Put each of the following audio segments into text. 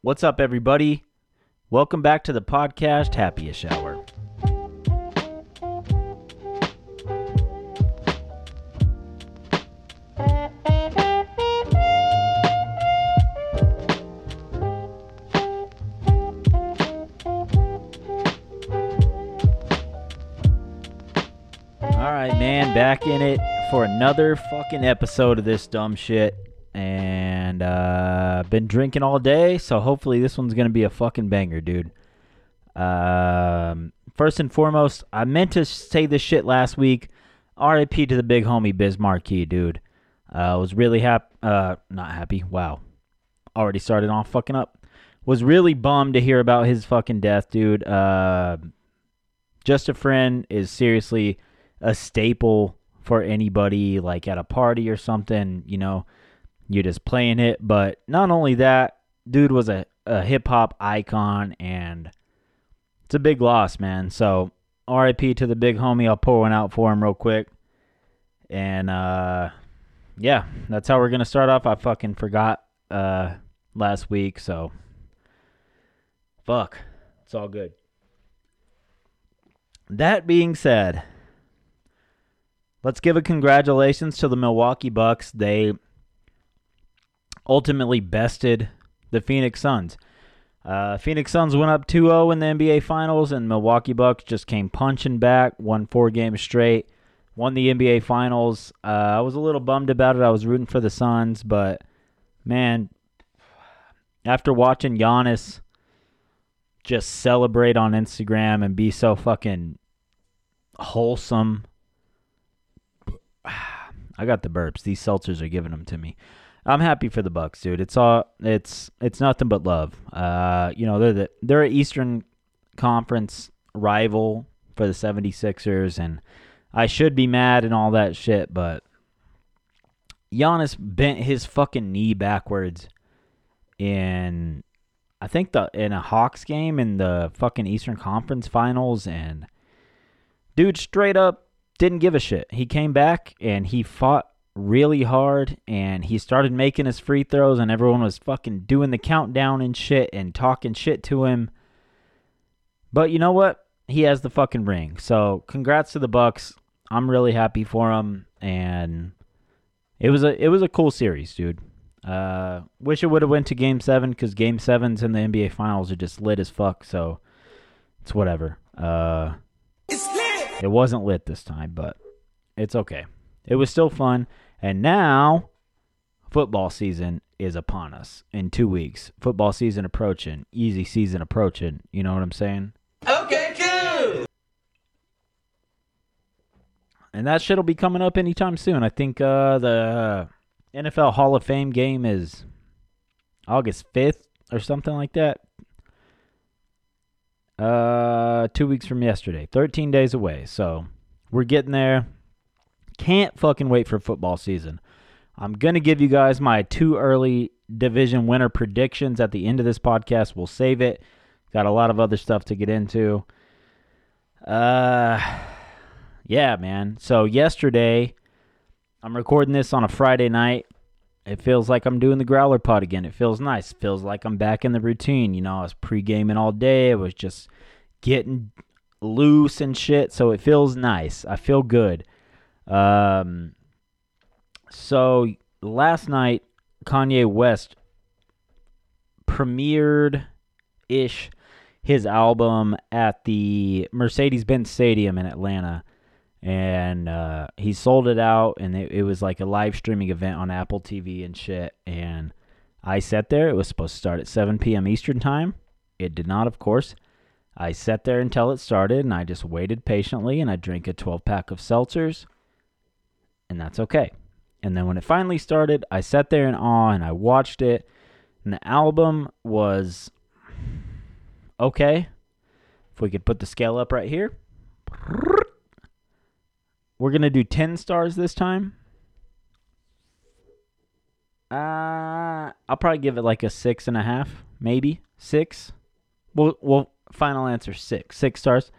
What's up, everybody? Welcome back to the podcast Happiest Hour. All right, man, back in it for another fucking episode of this dumb shit. And uh been drinking all day, so hopefully this one's gonna be a fucking banger, dude. Um first and foremost, I meant to say this shit last week. RIP to the big homie Biz dude. Uh, I was really happy. Uh, not happy. Wow. Already started off fucking up. Was really bummed to hear about his fucking death, dude. Uh, just a friend is seriously a staple for anybody like at a party or something, you know, you're just playing it. But not only that, dude was a, a hip hop icon and it's a big loss, man. So RIP to the big homie. I'll pour one out for him real quick. And uh yeah, that's how we're gonna start off. I fucking forgot uh last week, so fuck. It's all good. That being said, let's give a congratulations to the Milwaukee Bucks. They ultimately bested the Phoenix Suns. Uh, Phoenix Suns went up 2-0 in the NBA Finals, and Milwaukee Bucks just came punching back, won four games straight, won the NBA Finals. Uh, I was a little bummed about it. I was rooting for the Suns, but man, after watching Giannis just celebrate on Instagram and be so fucking wholesome. I got the burps. These seltzers are giving them to me. I'm happy for the Bucks, dude. It's all it's it's nothing but love. Uh, you know, they're the they're an Eastern Conference rival for the 76ers and I should be mad and all that shit, but Giannis bent his fucking knee backwards in I think the in a Hawks game in the fucking Eastern Conference Finals and dude straight up didn't give a shit. He came back and he fought really hard and he started making his free throws and everyone was fucking doing the countdown and shit and talking shit to him. But you know what? He has the fucking ring. So congrats to the Bucks. I'm really happy for him and it was a it was a cool series, dude. Uh, wish it would have went to Game Seven because Game Sevens in the NBA Finals are just lit as fuck. So it's whatever. Uh, it wasn't lit this time, but it's okay. It was still fun. And now, football season is upon us in two weeks. Football season approaching. Easy season approaching. You know what I'm saying? Okay, cool. And that shit'll be coming up anytime soon. I think uh, the NFL Hall of Fame game is August 5th or something like that. Uh, two weeks from yesterday. 13 days away. So we're getting there. Can't fucking wait for football season. I'm going to give you guys my two early division winner predictions at the end of this podcast. We'll save it. Got a lot of other stuff to get into. Uh, yeah, man. So yesterday, I'm recording this on a Friday night. It feels like I'm doing the growler pod again. It feels nice. Feels like I'm back in the routine. You know, I was pre gaming all day. I was just getting loose and shit. So it feels nice. I feel good. Um, so last night, Kanye West premiered ish his album at the Mercedes Benz Stadium in Atlanta. And uh, he sold it out, and it, it was like a live streaming event on Apple TV and shit. And I sat there. It was supposed to start at 7 p.m. Eastern Time. It did not, of course. I sat there until it started, and I just waited patiently, and I drank a 12 pack of seltzers and that's okay. And then when it finally started, I sat there in awe and I watched it, and the album was okay. If we could put the scale up right here, we're gonna do ten stars this time. Uh, I'll probably give it like a six and a half, maybe six. Well, well, final answer six, six stars.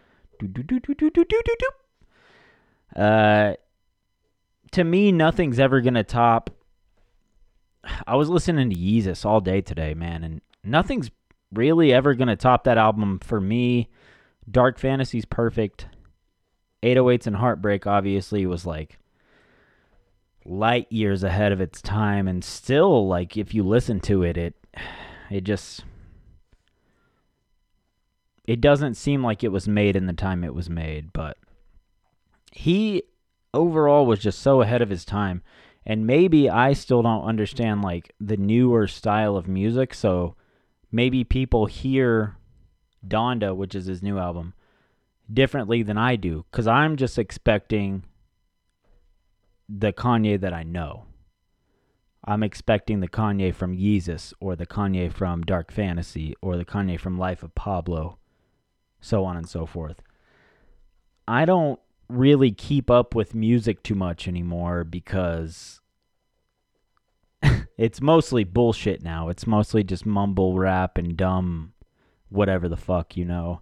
Uh, to me, nothing's ever gonna top. I was listening to Yeezus all day today, man, and nothing's really ever to top that album for me. Dark Fantasy's perfect. 808s and Heartbreak obviously was like light years ahead of its time and still like if you listen to it it it just it doesn't seem like it was made in the time it was made but he overall was just so ahead of his time and maybe I still don't understand like the newer style of music so maybe people hear Donda which is his new album differently than I do cuz I'm just expecting the Kanye that I know. I'm expecting the Kanye from Yeezus or the Kanye from Dark Fantasy or the Kanye from Life of Pablo, so on and so forth. I don't really keep up with music too much anymore because it's mostly bullshit now. It's mostly just mumble rap and dumb whatever the fuck, you know.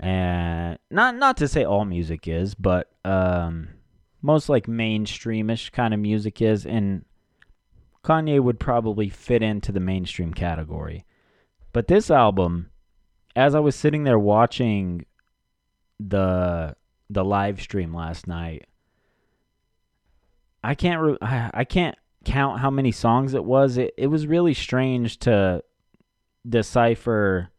And not not to say all music is, but um most like mainstreamish kind of music is, and Kanye would probably fit into the mainstream category. But this album, as I was sitting there watching the the live stream last night, I can't re- I can't count how many songs it was. It it was really strange to decipher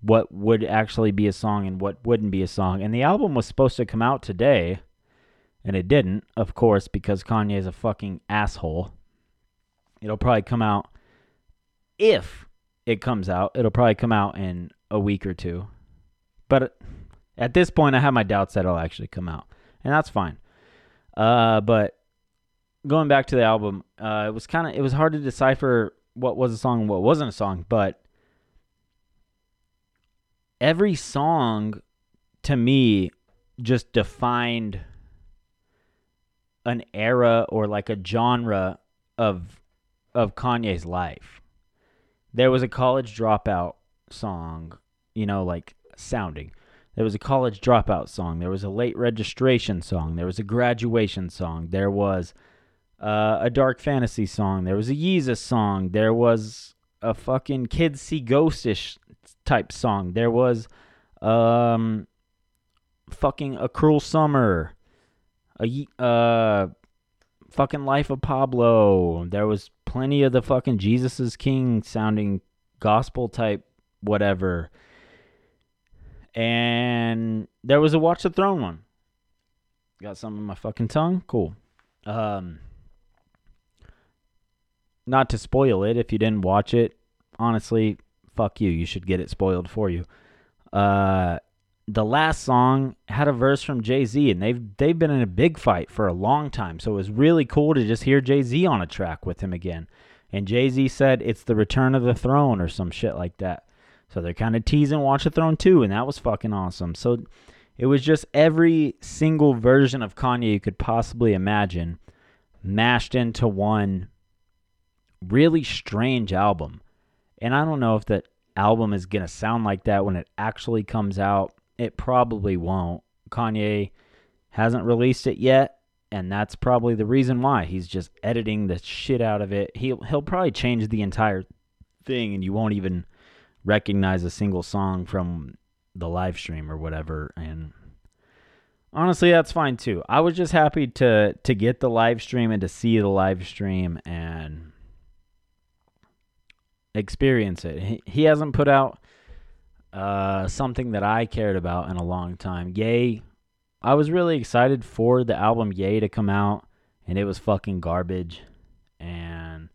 what would actually be a song and what wouldn't be a song. And the album was supposed to come out today and it didn't, of course, because Kanye is a fucking asshole. It'll probably come out if it comes out. It'll probably come out in a week or two. But at this point, I have my doubts that it'll actually come out, and that's fine. Uh, but going back to the album, uh, it was kind of it was hard to decipher what was a song and what wasn't a song, but every song to me just defined an era or like a genre of of Kanye's life. There was a college dropout song, you know, like sounding. There was a college dropout song. There was a late registration song. There was a graduation song. There was uh, a dark fantasy song. There was a Yeezus song. There was a fucking kids see ghostish type song. There was um fucking a cruel summer a uh fucking Life of Pablo. There was plenty of the fucking Jesus is King sounding gospel type whatever. And there was a Watch the Throne one. Got something in my fucking tongue? Cool. Um not to spoil it if you didn't watch it. Honestly, fuck you. You should get it spoiled for you. Uh the last song had a verse from Jay Z, and they've they've been in a big fight for a long time. So it was really cool to just hear Jay Z on a track with him again. And Jay Z said it's the return of the throne or some shit like that. So they're kind of teasing Watch the Throne too, and that was fucking awesome. So it was just every single version of Kanye you could possibly imagine mashed into one really strange album. And I don't know if that album is going to sound like that when it actually comes out it probably won't. Kanye hasn't released it yet, and that's probably the reason why. He's just editing the shit out of it. He'll he'll probably change the entire thing and you won't even recognize a single song from the live stream or whatever and honestly that's fine too. I was just happy to to get the live stream and to see the live stream and experience it. He, he hasn't put out uh, something that I cared about in a long time. yay I was really excited for the album yay to come out, and it was fucking garbage. And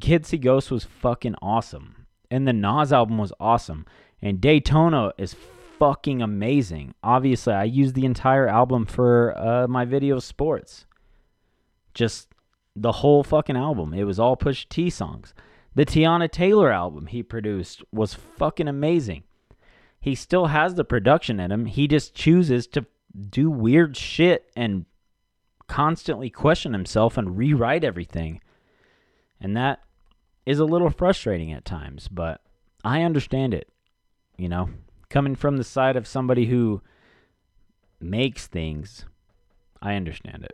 Kids Ghost was fucking awesome. And the Nas album was awesome. And Daytona is fucking amazing. Obviously, I used the entire album for uh, my video sports. Just the whole fucking album. It was all Pusha T songs. The Teyana Taylor album he produced was fucking amazing. He still has the production in him. He just chooses to do weird shit and constantly question himself and rewrite everything. And that is a little frustrating at times, but I understand it. You know, coming from the side of somebody who makes things, I understand it.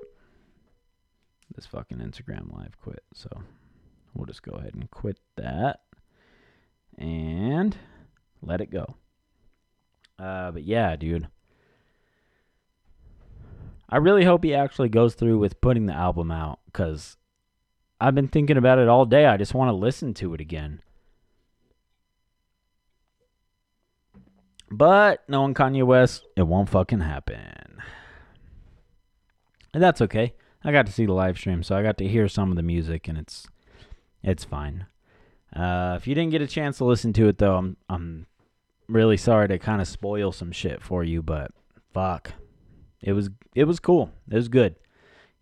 This fucking Instagram live quit, so we'll just go ahead and quit that. and let it go. Uh, but yeah, dude. I really hope he actually goes through with putting the album out because I've been thinking about it all day. I just want to listen to it again. But knowing Kanye West, it won't fucking happen. And that's okay. I got to see the live stream, so I got to hear some of the music, and it's it's fine. Uh, if you didn't get a chance to listen to it, though, I'm I'm really sorry to kind of spoil some shit for you, but fuck, it was it was cool. It was good.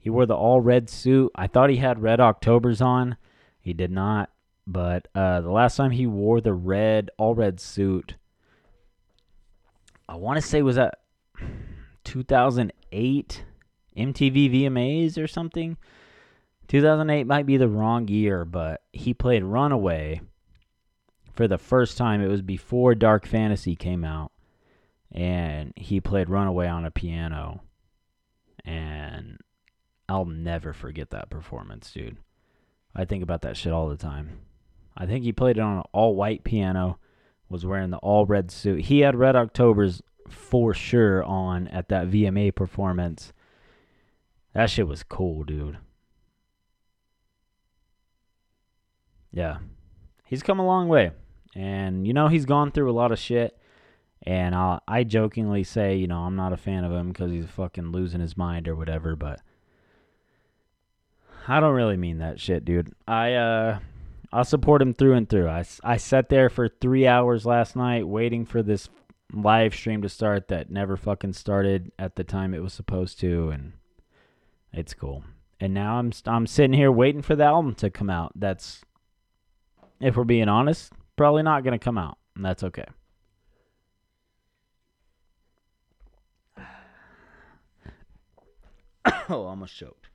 He wore the all red suit. I thought he had red Octobers on. He did not. But uh, the last time he wore the red all red suit, I want to say was that 2008 MTV VMAs or something. 2008 might be the wrong year, but he played Runaway for the first time. It was before Dark Fantasy came out, and he played Runaway on a piano. And I'll never forget that performance, dude. I think about that shit all the time. I think he played it on an all white piano, was wearing the all red suit. He had Red Octobers for sure on at that VMA performance. That shit was cool, dude. Yeah. He's come a long way. And, you know, he's gone through a lot of shit. And I'll, I jokingly say, you know, I'm not a fan of him because he's fucking losing his mind or whatever, but I don't really mean that shit, dude. I uh I'll support him through and through. I, I sat there for three hours last night waiting for this live stream to start that never fucking started at the time it was supposed to, and it's cool. And now I'm I'm sitting here waiting for the album to come out. That's, if we're being honest, probably not gonna come out, and that's okay. oh, I almost choked.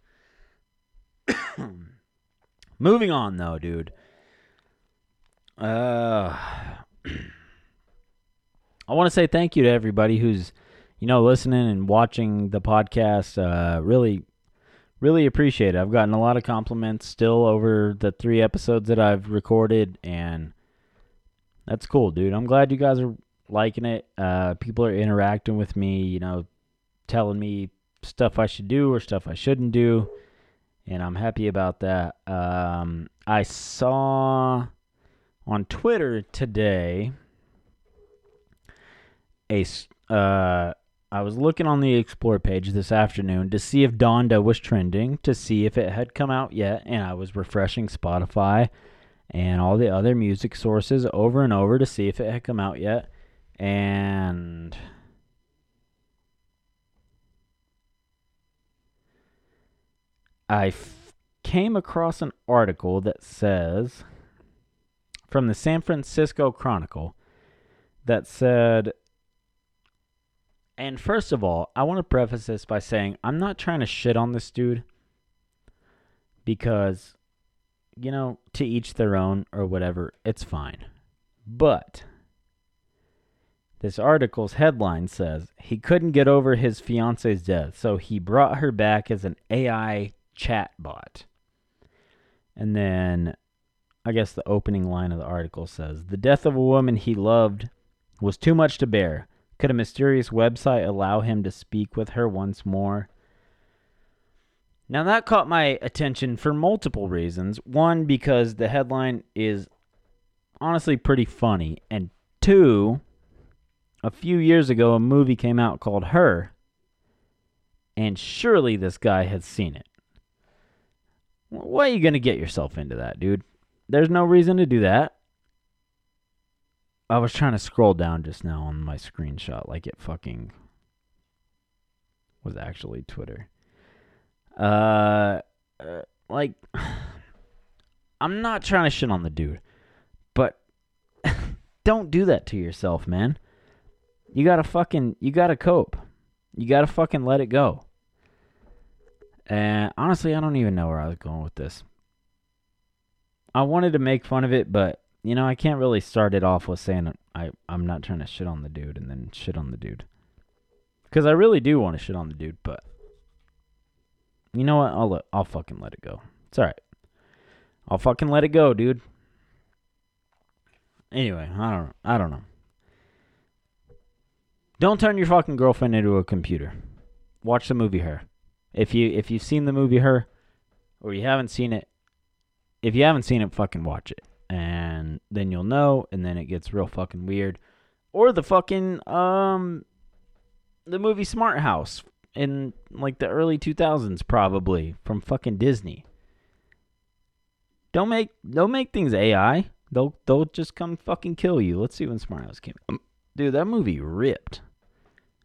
Moving on though, dude. Uh I want to say thank you to everybody who's you know listening and watching the podcast. Uh really really appreciate it. I've gotten a lot of compliments still over the 3 episodes that I've recorded and that's cool, dude. I'm glad you guys are liking it. Uh people are interacting with me, you know, telling me stuff I should do or stuff I shouldn't do and I'm happy about that. Um, I saw on Twitter today a uh, I was looking on the explore page this afternoon to see if Donda was trending, to see if it had come out yet, and I was refreshing Spotify and all the other music sources over and over to see if it had come out yet. And I f- came across an article that says from the San Francisco Chronicle that said and first of all, I want to preface this by saying I'm not trying to shit on this dude because you know, to each their own or whatever, it's fine. But this article's headline says he couldn't get over his fiance's death, so he brought her back as an AI chatbot. And then I guess the opening line of the article says The death of a woman he loved was too much to bear. Could a mysterious website allow him to speak with her once more? Now, that caught my attention for multiple reasons. One, because the headline is honestly pretty funny. And two, a few years ago, a movie came out called Her. And surely this guy had seen it. Why are you going to get yourself into that, dude? There's no reason to do that. I was trying to scroll down just now on my screenshot like it fucking was actually Twitter. Uh, uh like I'm not trying to shit on the dude, but don't do that to yourself, man. You got to fucking you got to cope. You got to fucking let it go. And honestly, I don't even know where I was going with this. I wanted to make fun of it, but you know, I can't really start it off with saying I I'm not trying to shit on the dude and then shit on the dude. Cuz I really do want to shit on the dude, but you know what? I'll I'll fucking let it go. It's all right. I'll fucking let it go, dude. Anyway, I don't. I don't know. Don't turn your fucking girlfriend into a computer. Watch the movie Her. If you if you've seen the movie Her, or you haven't seen it, if you haven't seen it, fucking watch it, and then you'll know, and then it gets real fucking weird. Or the fucking um, the movie Smart House in like the early two thousands, probably from fucking Disney. Don't make don't make things AI. They'll they'll just come fucking kill you. Let's see when Smart House came. Dude, that movie ripped.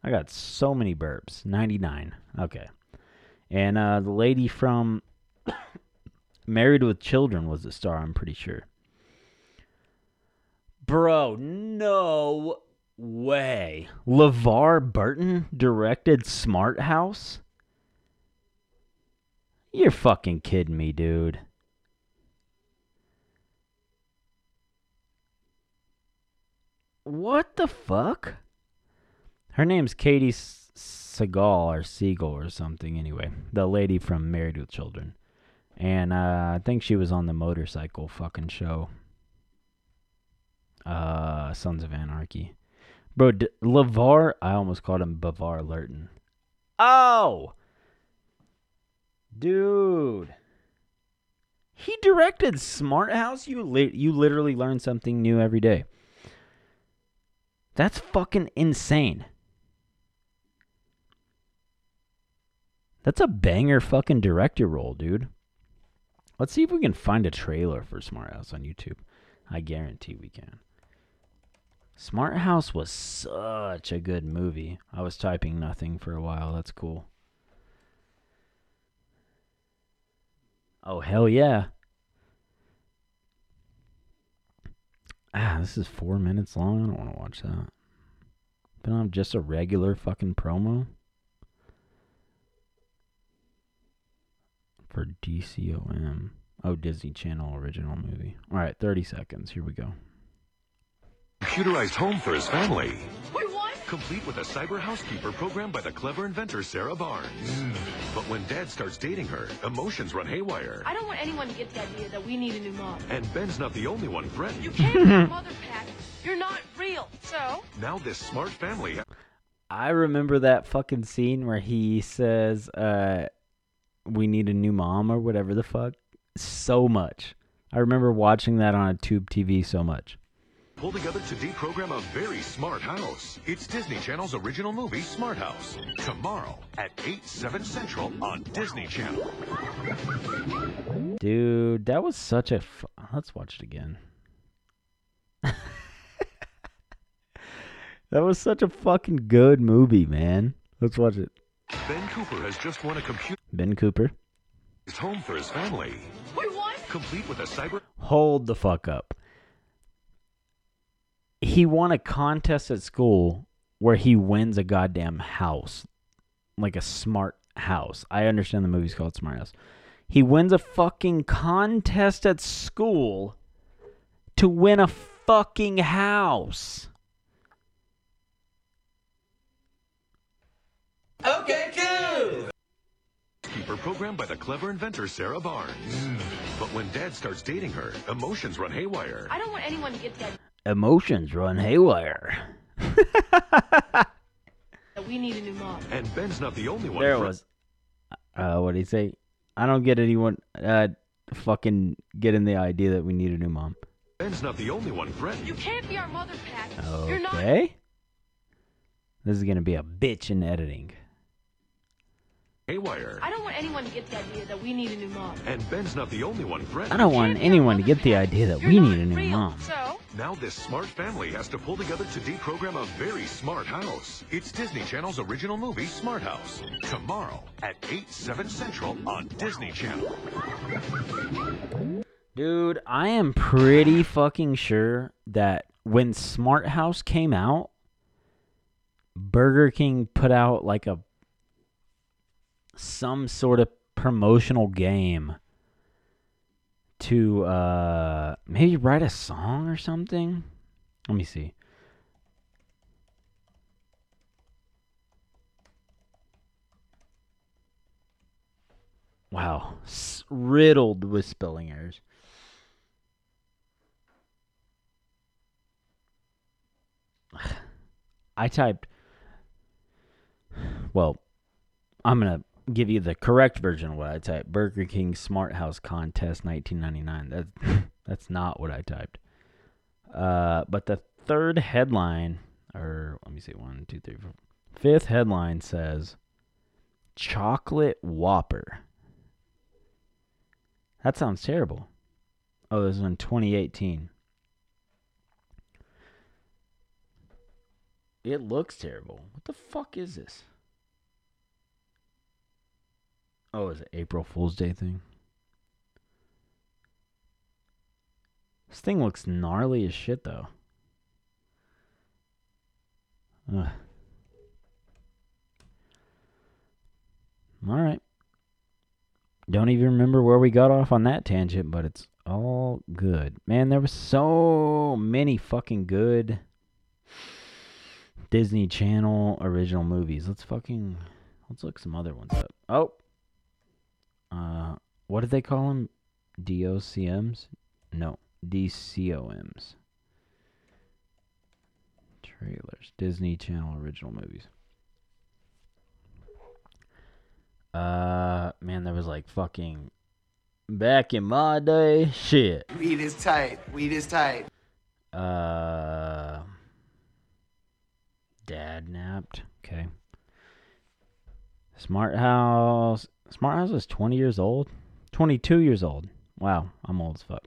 I got so many burps. 99. Okay. And uh, the lady from Married with Children was the star, I'm pretty sure. Bro, no way. LeVar Burton directed Smart House? You're fucking kidding me, dude. What the fuck? Her name's Katie S- Seagal or Siegel or something. Anyway, the lady from Married with Children, and uh, I think she was on the motorcycle fucking show. Uh, Sons of Anarchy, bro. D- Levar, I almost called him Bavar Lurton. Oh, dude. He directed Smart House. You li- you literally learn something new every day. That's fucking insane. That's a banger fucking director role, dude. Let's see if we can find a trailer for Smart House on YouTube. I guarantee we can. Smart House was such a good movie. I was typing nothing for a while. That's cool. Oh, hell yeah. Ah, this is four minutes long. I don't want to watch that. But I'm just a regular fucking promo for DCOM. Oh, Disney Channel original movie. All right, 30 seconds. Here we go. Computerized home for his family. Wait, what? Complete with a cyber housekeeper programmed by the clever inventor Sarah Barnes. But when dad starts dating her, emotions run haywire. I don't want anyone to get the idea that we need a new mom. And Ben's not the only one You can't be a mother, Pat. You're not real. So? Now this smart family I remember that fucking scene where he says, uh, we need a new mom or whatever the fuck so much. I remember watching that on a tube TV so much. pulled together to deprogram a very smart house. It's Disney Channel's original movie, Smart House. Tomorrow at 8, 7 Central on Disney Channel. Dude, that was such a. Let's watch it again. that was such a fucking good movie, man. Let's watch it. Ben Cooper has just won a computer. Ben Cooper. It's home for his family. Wait, what? Complete with a cyber Hold the fuck up. He won a contest at school where he wins a goddamn house. Like a smart house. I understand the movie's called Smart House. He wins a fucking contest at school to win a fucking house. Okay, cool. keeper programmed by the clever inventor Sarah Barnes. But when dad starts dating her, emotions run haywire. I don't want anyone to get the idea Emotions run haywire. we need a new mom. And Ben's not the only one. There it was. Uh, what did he say? I don't get anyone uh fucking getting the idea that we need a new mom. Ben's not the only one friend. You can't be our mother, Pat. You're not. Okay. This is gonna be a bitch in editing. Haywire. I don't want anyone to get the idea that we need a new mom. And Ben's not the only one I don't want can't be our anyone to get the idea that You're we need a new real. mom. So? Now this smart family has to pull together to deprogram a very smart house. It's Disney Channel's original movie, Smart House. Tomorrow at 8, 7 Central on Disney Channel. Dude, I am pretty fucking sure that when Smart House came out, Burger King put out like a some sort of promotional game to uh maybe write a song or something. Let me see. Wow, S- riddled with spelling errors. I typed. Well, I'm gonna give you the correct version of what I typed. Burger King Smart House Contest 1999. That's that's not what I typed. Uh, but the third headline, or let me see, one, two, three, four. Fifth headline says chocolate Whopper. That sounds terrible. Oh, this is in 2018. It looks terrible. What the fuck is this? Oh, is it April Fool's Day thing? This thing looks gnarly as shit, though. Ugh. All right. Don't even remember where we got off on that tangent, but it's all good. Man, there was so many fucking good Disney Channel original movies. Let's fucking let's look some other ones up. Oh. Uh what did they call them? DOCMs? No, DCOMs. Trailers. Disney Channel original movies. Uh, man, there was like fucking back in my day, shit. Weed is tight. Weed is tight. Uh, Dadnapped. Okay. Smart House. Smart House is 20 years old. 22 years old. Wow, I'm old as fuck.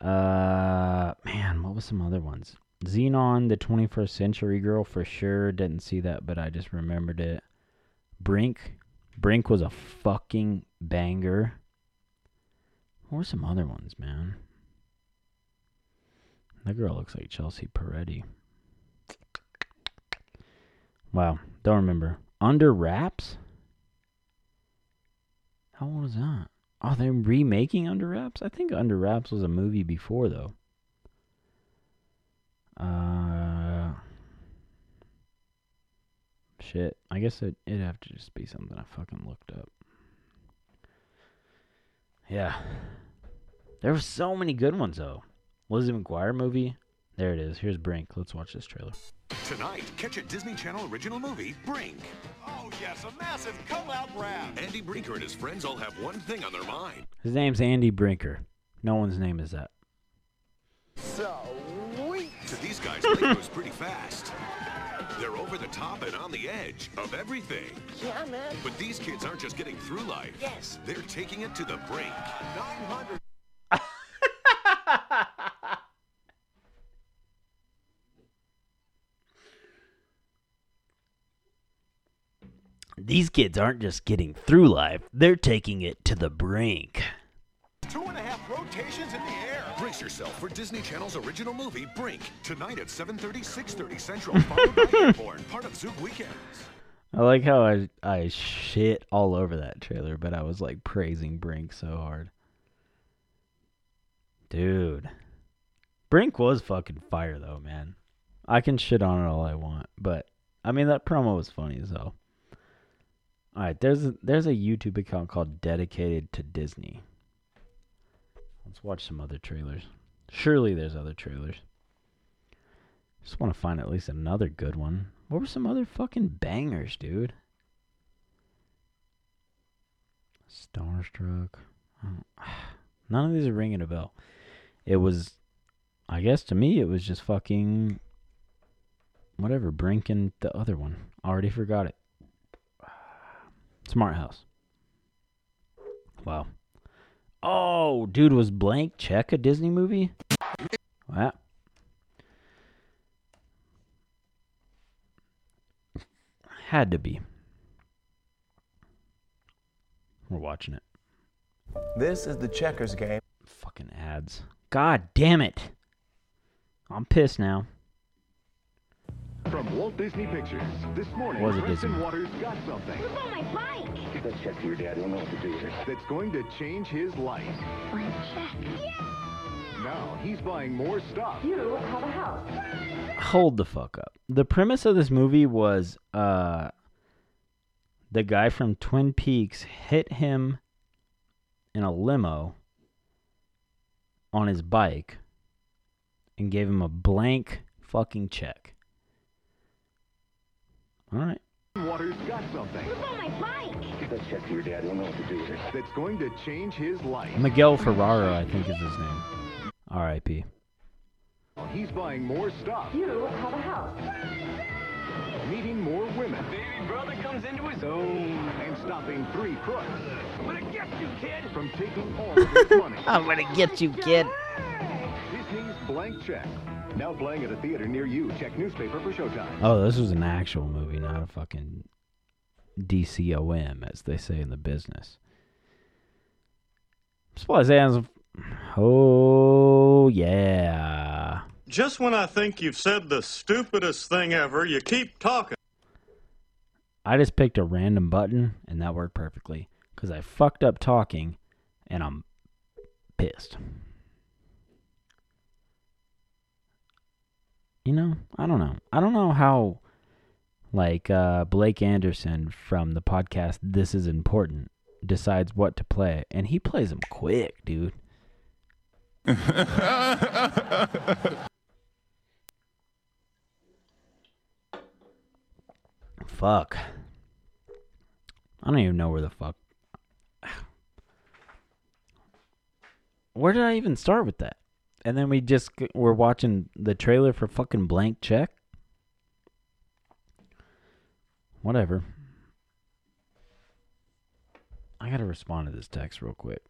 Uh, man, what was some other ones? Zenon, the 21st Century Girl, for sure. Didn't see that, but I just remembered it. Brink. Brink was a fucking banger. What were some other ones, man? That girl looks like Chelsea Peretti. Wow, don't remember. Under Wraps? How old is that? Oh, they're remaking Under Wraps? I think Under Wraps was a movie before, though. Uh, shit. I guess it, it'd have to just be something I fucking looked up. Yeah. There were so many good ones, though. Lizzie McGuire movie. There it is. Here's Brink. Let's watch this trailer. Tonight, catch a Disney Channel original movie, Brink. Oh, yes, a massive come-out rap. Andy Brinker and his friends all have one thing on their mind. His name's Andy Brinker. No one's name is that. So sweet. To these guys, life goes pretty fast. They're over the top and on the edge of everything. Yeah, man. But these kids aren't just getting through life. Yes. They're taking it to the brink. 900. These kids aren't just getting through life, they're taking it to the brink. Two and a half rotations in the air. Brace yourself for Disney Channel's original movie, Brink. Tonight at 7.30, 6.30 Central, followed by Airborne, part of Zoom Weekends. I like how I I shit all over that trailer, but I was like praising Brink so hard. Dude. Brink was fucking fire though, man. I can shit on it all I want, but I mean that promo was funny as hell. Alright, there's a, there's a YouTube account called Dedicated to Disney. Let's watch some other trailers. Surely there's other trailers. Just want to find at least another good one. What were some other fucking bangers, dude? Starstruck. None of these are ringing a bell. It was, I guess to me, it was just fucking whatever. Brink and the other one. Already forgot it. Smart House. Wow. Oh, dude, was Blank Check a Disney movie? Wow. Had to be. We're watching it. This is the checkers game. Fucking ads. God damn it. I'm pissed now. From Walt Disney Pictures, this morning, Was it Preston Disney? Waters got something on my bike. Let's check your dad. He'll know what to do with it. That's going to change his life. Blank check. Now he's buying more stuff. You have a house. Hold the fuck up. The premise of this movie was uh the guy from Twin Peaks hit him in a limo on his bike and gave him a blank fucking check. All right. Water's got something What's on my bike? Let's check your dad. He'll know what to do with it. That's going to change his life. Miguel Ferraro, I think is his name. R.I.P. He's buying more stuff, You have a house. meeting more women, Baby brother comes into his own. and stopping three crooks I'm gonna get you, kid. from taking all of his money. I'm gonna get you, kid. Disney's Blank Check. Now playing at a theater near you. Check newspaper for showtime. Oh, this was an actual movie, not a fucking DCOM, as they say in the business. Supplies hands. Oh yeah. Just when I think you've said the stupidest thing ever, you keep talking. I just picked a random button and that worked perfectly because I fucked up talking and I'm pissed. You know, I don't know. I don't know how, like, uh, Blake Anderson from the podcast This Is Important decides what to play, and he plays them quick, dude. Fuck. I don't even know where the fuck. Where did I even start with that? And then we just were watching the trailer for fucking Blank Check. Whatever. I gotta respond to this text real quick.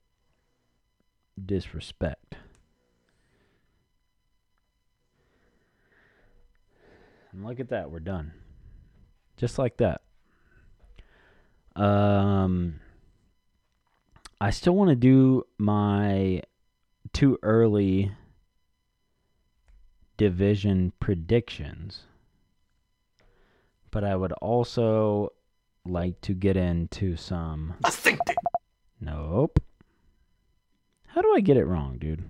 Disrespect. And look at that, we're done. Just like that. Um I still want to do my too early division predictions. But I would also like to get into some Nope. How do I get it wrong, dude?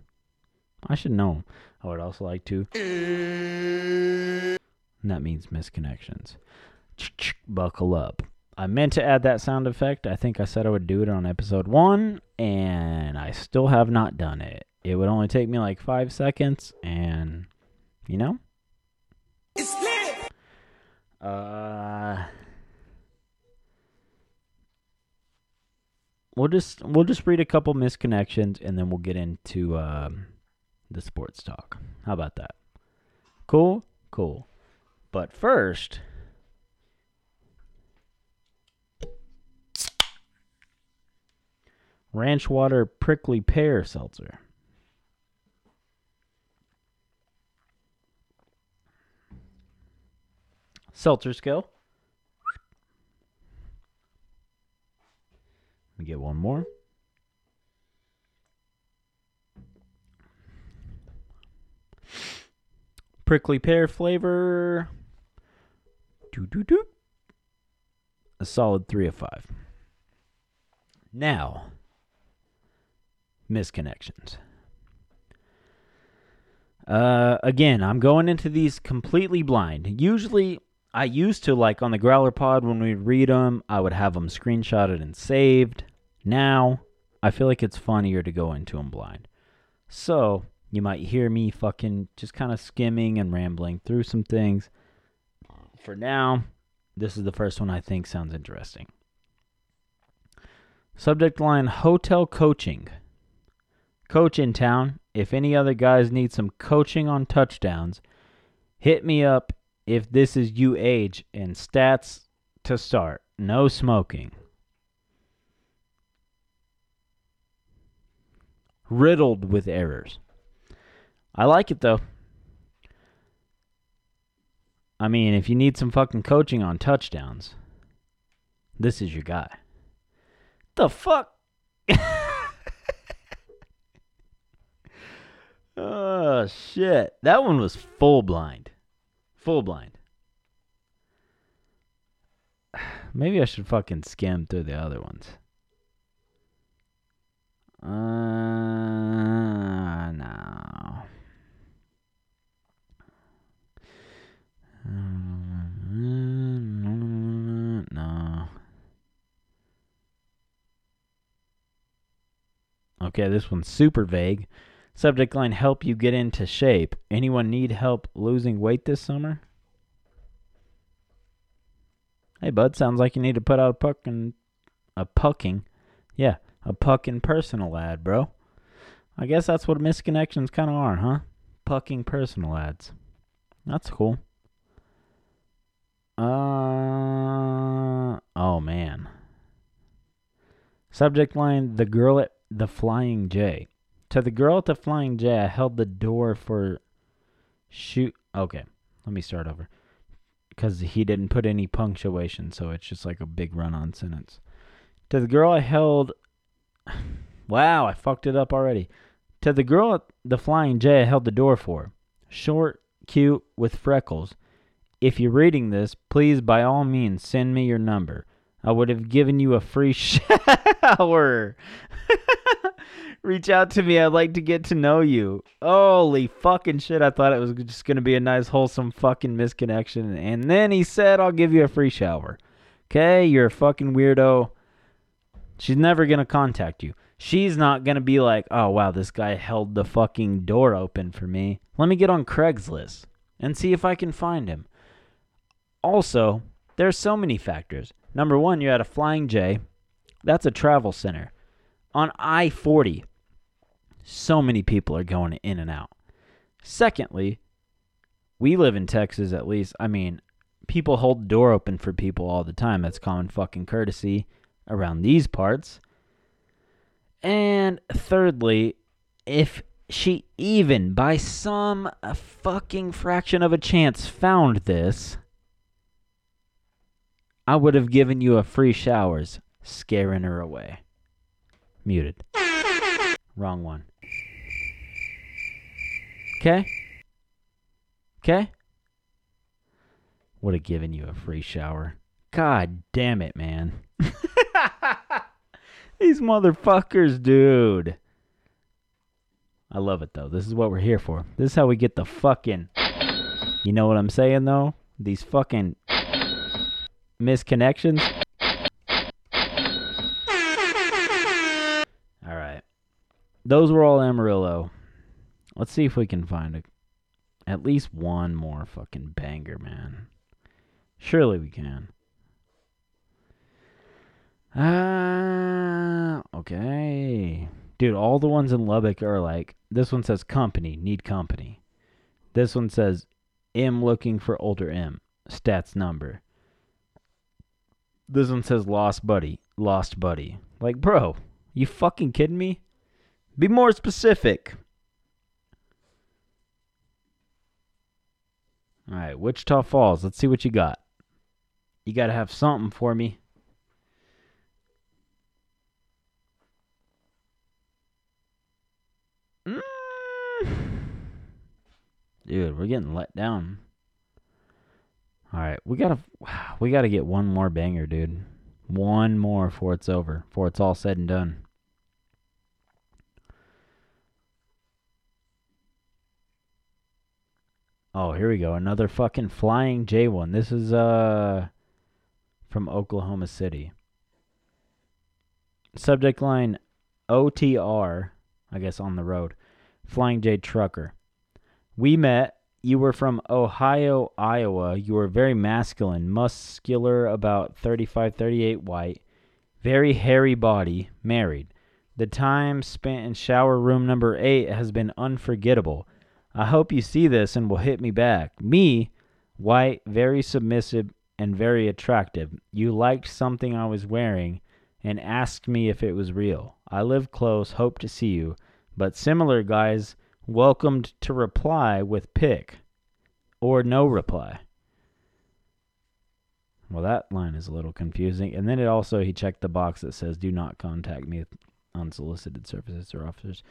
I should know. I would also like to and that means missed connections. Buckle up. I meant to add that sound effect. I think I said I would do it on episode one, and I still have not done it. It would only take me like five seconds, and you know? It's! Uh. We'll just we'll just read a couple missed connections and then we'll get into um, the sports talk. How about that? Cool, cool. But first, Ranch Water Prickly Pear Seltzer. Seltzer skill. Let me get one more. Prickly pear flavor. Doo doo doo. A solid three of five. Now, missed connections. Uh, again, I'm going into these completely blind. Usually, I used to like on the Growler Pod when we read them, I would have them screenshotted and saved. Now, I feel like it's funnier to go into them blind. So, you might hear me fucking just kind of skimming and rambling through some things. For now, this is the first one I think sounds interesting. Subject line Hotel Coaching. Coach in town. If any other guys need some coaching on touchdowns, hit me up if this is age and stats to start. No smoking. Riddled with errors. I like it though. I mean, if you need some fucking coaching on touchdowns, this is your guy. The fuck? oh shit. That one was full blind. Full blind. Maybe I should fucking skim through the other ones. Uh, no. No. Okay, this one's super vague. Subject line help you get into shape. Anyone need help losing weight this summer? Hey, bud, sounds like you need to put out a pucking, a pucking, yeah, a pucking personal ad, bro. I guess that's what missed connections kind of are, huh? Pucking personal ads. That's cool. Uh oh man. Subject line: The girl at the Flying J. To the girl at the Flying J, I held the door for shoot. Okay, let me start over because he didn't put any punctuation, so it's just like a big run-on sentence. To the girl I held. Wow, I fucked it up already. To the girl at the Flying J, I held the door for. Short, cute, with freckles. If you're reading this, please by all means send me your number. I would have given you a free shower. Reach out to me. I'd like to get to know you. Holy fucking shit. I thought it was just going to be a nice, wholesome fucking misconnection. And then he said, I'll give you a free shower. Okay? You're a fucking weirdo. She's never going to contact you. She's not going to be like, oh, wow, this guy held the fucking door open for me. Let me get on Craigslist and see if I can find him. Also, there's so many factors. Number one, you're at a Flying J. That's a travel center. On I 40, so many people are going in and out. Secondly, we live in Texas at least. I mean, people hold the door open for people all the time. That's common fucking courtesy around these parts. And thirdly, if she even by some fucking fraction of a chance found this, I would have given you a free showers, scaring her away. Muted. Wrong one. Okay? Okay? Would have given you a free shower. God damn it, man. These motherfuckers, dude. I love it though. This is what we're here for. This is how we get the fucking. You know what I'm saying though? These fucking misconnections. All right. Those were all Amarillo. Let's see if we can find a, at least one more fucking banger, man. Surely we can. Ah, okay. Dude, all the ones in Lubbock are like this one says company, need company. This one says M looking for older M, stats number. This one says lost buddy, lost buddy. Like, bro, you fucking kidding me? Be more specific. All right, Wichita Falls. Let's see what you got. You got to have something for me. Mm. Dude, we're getting let down. All right, we gotta we gotta get one more banger, dude. One more before it's over, before it's all said and done. Oh, here we go. Another fucking flying J one. This is uh from Oklahoma City. Subject line OTR, I guess on the road. Flying J trucker. We met. You were from Ohio, Iowa. You were very masculine, muscular, about 35, 38, white, very hairy body, married. The time spent in shower room number eight has been unforgettable. I hope you see this and will hit me back. Me, white, very submissive, and very attractive. You liked something I was wearing and asked me if it was real. I live close, hope to see you. But similar guys welcomed to reply with pick or no reply. Well, that line is a little confusing. And then it also, he checked the box that says, do not contact me with unsolicited services or offers.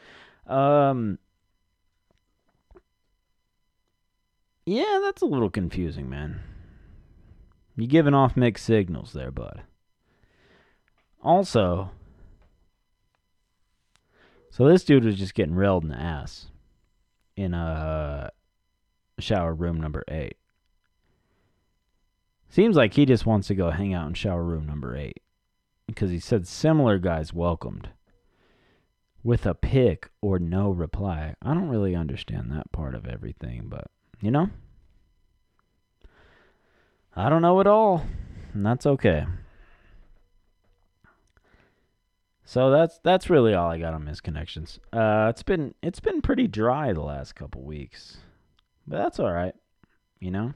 Um, yeah, that's a little confusing, man. You giving off mixed signals there, bud. Also, so this dude was just getting railed in the ass in a uh, shower room number eight. Seems like he just wants to go hang out in shower room number eight because he said similar guys welcomed with a pick or no reply. I don't really understand that part of everything, but you know, I don't know at all. and that's okay. So that's that's really all I got on misconnections. Uh, it's been it's been pretty dry the last couple weeks, but that's all right. You know,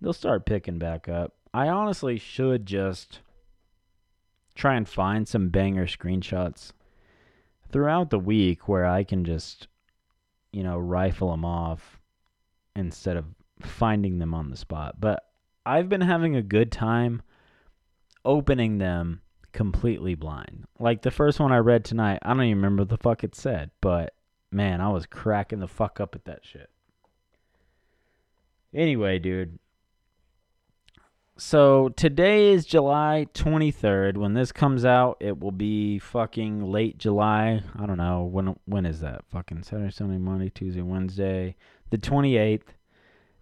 they'll start picking back up. I honestly should just try and find some banger screenshots throughout the week where I can just, you know, rifle them off instead of finding them on the spot. But I've been having a good time opening them completely blind. Like the first one I read tonight, I don't even remember the fuck it said, but man, I was cracking the fuck up at that shit. Anyway, dude. So today is July 23rd. When this comes out, it will be fucking late July. I don't know when when is that? Fucking Saturday, Sunday, Monday, Tuesday, Wednesday, the 28th.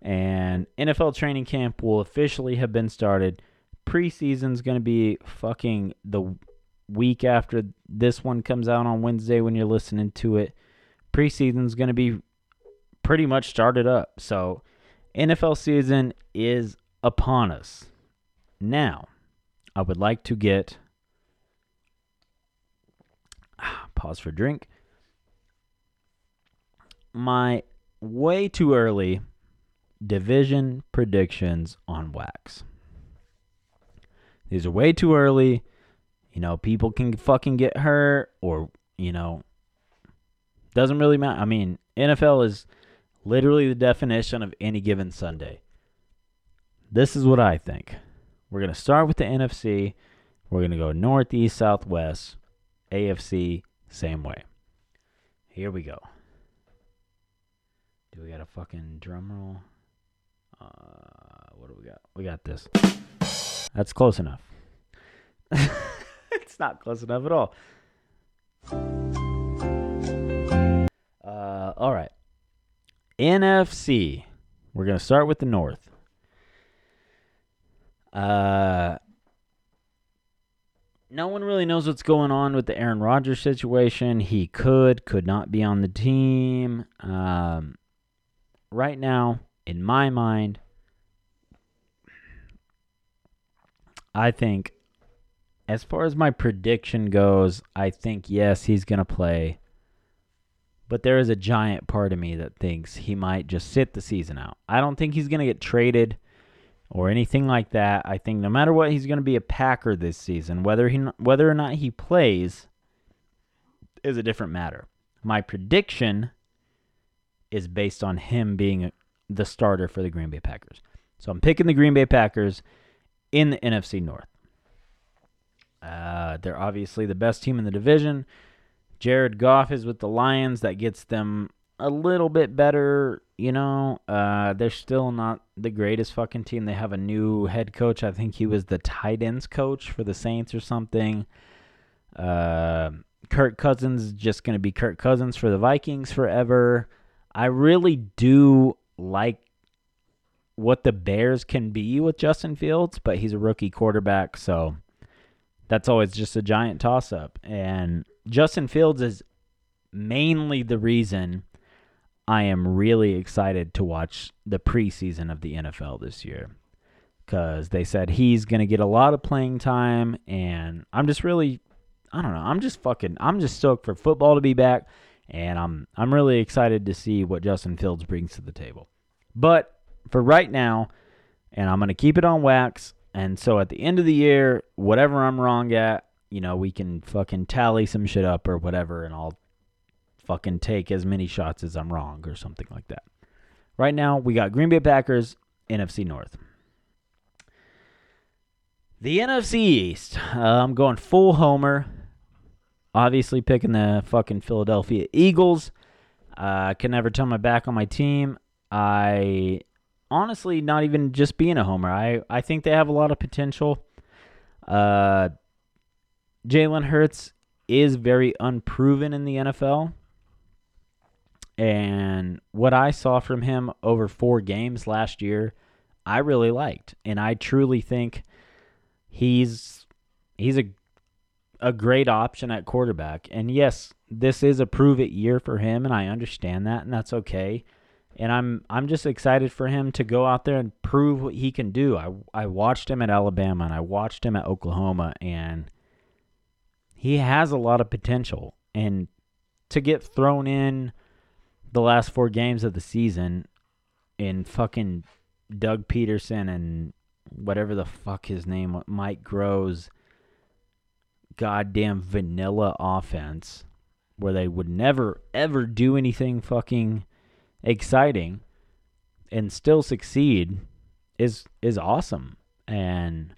And NFL training camp will officially have been started preseason's going to be fucking the week after this one comes out on Wednesday when you're listening to it. Preseason's going to be pretty much started up. So, NFL season is upon us. Now, I would like to get ah, pause for drink. My way too early division predictions on wax. These are way too early. You know, people can fucking get hurt or, you know, doesn't really matter. I mean, NFL is literally the definition of any given Sunday. This is what I think. We're going to start with the NFC. We're going to go northeast, southwest, AFC, same way. Here we go. Do we got a fucking drum roll? Uh, what do we got? We got this. That's close enough. it's not close enough at all. Uh, all right. NFC. We're going to start with the North. Uh, no one really knows what's going on with the Aaron Rodgers situation. He could, could not be on the team. Um, right now, in my mind, I think, as far as my prediction goes, I think, yes, he's going to play. But there is a giant part of me that thinks he might just sit the season out. I don't think he's going to get traded or anything like that. I think no matter what, he's going to be a Packer this season. Whether he whether or not he plays is a different matter. My prediction is based on him being the starter for the Green Bay Packers. So I'm picking the Green Bay Packers in the NFC North. Uh, they're obviously the best team in the division. Jared Goff is with the Lions. That gets them a little bit better. You know, uh, they're still not the greatest fucking team. They have a new head coach. I think he was the tight ends coach for the Saints or something. Uh, Kirk Cousins just going to be Kirk Cousins for the Vikings forever. I really do like what the Bears can be with Justin Fields, but he's a rookie quarterback, so that's always just a giant toss up. And Justin Fields is mainly the reason I am really excited to watch the preseason of the NFL this year. Because they said he's going to get a lot of playing time, and I'm just really, I don't know, I'm just fucking, I'm just stoked for football to be back, and I'm, I'm really excited to see what Justin Fields brings to the table. But for right now, and I'm going to keep it on wax. And so at the end of the year, whatever I'm wrong at, you know, we can fucking tally some shit up or whatever, and I'll fucking take as many shots as I'm wrong or something like that. Right now, we got Green Bay Packers, NFC North. The NFC East, uh, I'm going full homer. Obviously, picking the fucking Philadelphia Eagles. I uh, can never turn my back on my team. I honestly not even just being a homer. I, I think they have a lot of potential. Uh, Jalen Hurts is very unproven in the NFL. And what I saw from him over four games last year, I really liked. And I truly think he's he's a a great option at quarterback. And yes, this is a prove it year for him, and I understand that, and that's okay and I'm I'm just excited for him to go out there and prove what he can do. I I watched him at Alabama and I watched him at Oklahoma and he has a lot of potential and to get thrown in the last four games of the season in fucking Doug Pederson and whatever the fuck his name Mike Groves goddamn vanilla offense where they would never ever do anything fucking exciting and still succeed is is awesome. And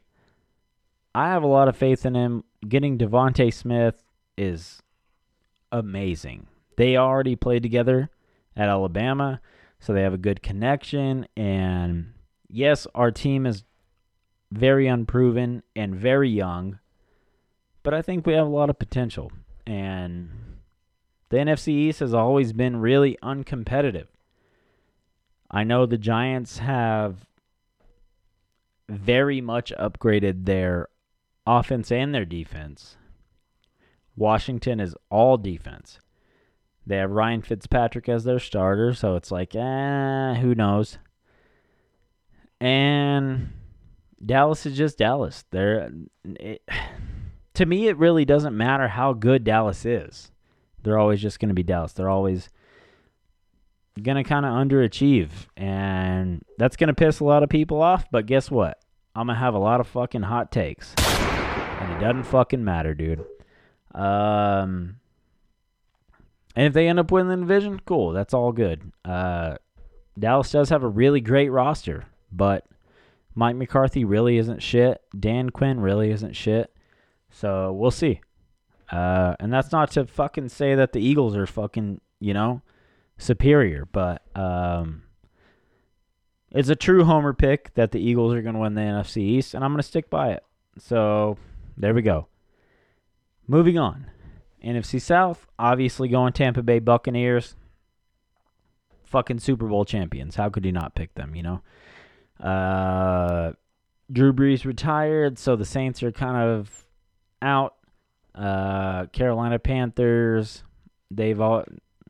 I have a lot of faith in him. Getting DeVonta Smith is amazing. They already played together at Alabama, so they have a good connection. And yes, our team is very unproven and very young, but I think we have a lot of potential. And the NFC East has always been really uncompetitive. I know the Giants have very much upgraded their offense and their defense. Washington is all defense. They have Ryan Fitzpatrick as their starter, so it's like, eh, who knows? And Dallas is just Dallas. They're it, to me, it really doesn't matter how good Dallas is. They're always just going to be Dallas. They're always to kind of underachieve, and that's to piss a lot of people off. But guess what? I'm gonna have a lot of fucking hot takes, and it doesn't fucking matter, dude. Um, and if they end up winning the division, cool. That's all good. Uh, Dallas does have a really great roster, but Mike McCarthy really isn't shit. Dan Quinn really isn't shit. So we'll see. Uh, and that's not to fucking say that the Eagles are fucking, you know, superior, but um, it's a true homer pick that the Eagles are going to win the NFC East, and I'm going to stick by it. So there we go. Moving on. NFC South, obviously going Tampa Bay Buccaneers. Fucking Super Bowl champions. How could you not pick them, you know? Uh, Drew Brees retired, so the Saints are kind of out. Uh, Carolina Panthers, they've all